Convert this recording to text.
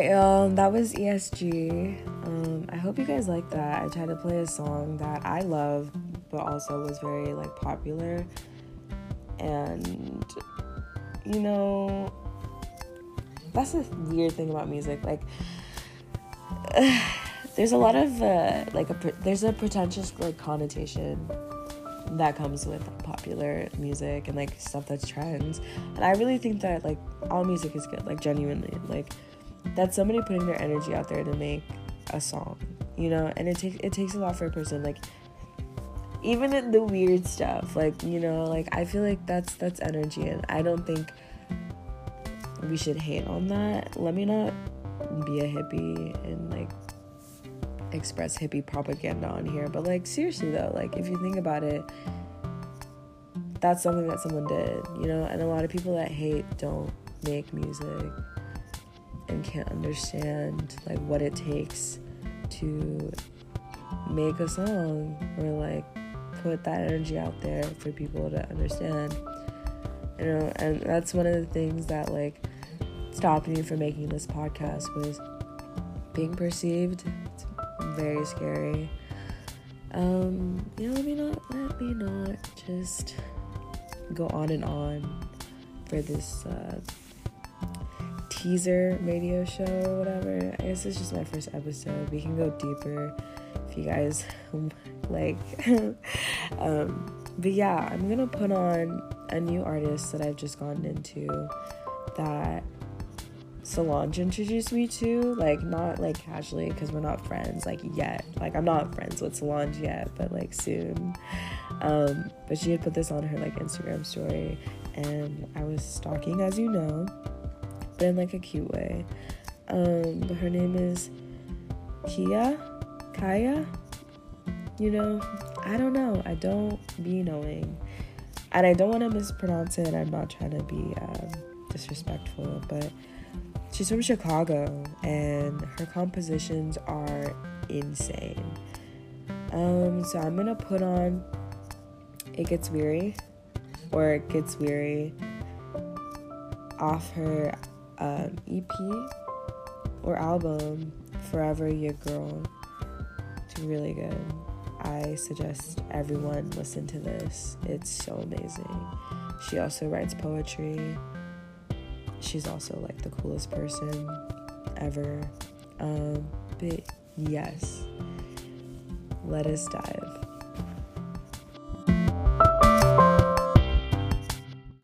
right. That was ESG. Um, I hope you guys like that. I tried to play a song that I love, but also was very like popular. And you know, that's the weird thing about music. Like, there's a lot of uh, like a there's a pretentious like connotation that comes with popular music and like stuff that's trends. And I really think that like all music is good, like genuinely. Like that's somebody putting their energy out there to make a song, you know? And it takes it takes a lot for a person like even the weird stuff, like, you know, like I feel like that's that's energy and I don't think we should hate on that. Let me not be a hippie and like express hippie propaganda on here, but like seriously though, like if you think about it, that's something that someone did, you know, and a lot of people that hate don't make music and can't understand like what it takes to make a song or like put that energy out there for people to understand. You know, and that's one of the things that like stopped me from making this podcast was being perceived. It's very scary. Um, you know, let me not let me not just go on and on for this uh, teaser radio show whatever. I guess it's just my first episode. We can go deeper if you guys like. um, but yeah, I'm gonna put on a new artist that I've just gotten into that Solange introduced me to, like not like casually because we're not friends like yet. Like I'm not friends with Solange yet, but like soon. Um, but she had put this on her like Instagram story, and I was stalking, as you know, but in like a cute way. Um, but her name is Kia, Kaya. You know, I don't know. I don't be knowing, and I don't want to mispronounce it. I'm not trying to be um, disrespectful, but she's from Chicago and her compositions are insane. Um, so I'm gonna put on It Gets Weary or It Gets Weary off her um, EP or album Forever Your Girl. It's really good. I suggest everyone listen to this. It's so amazing. She also writes poetry she's also like the coolest person ever. Um, but yes, let us dive.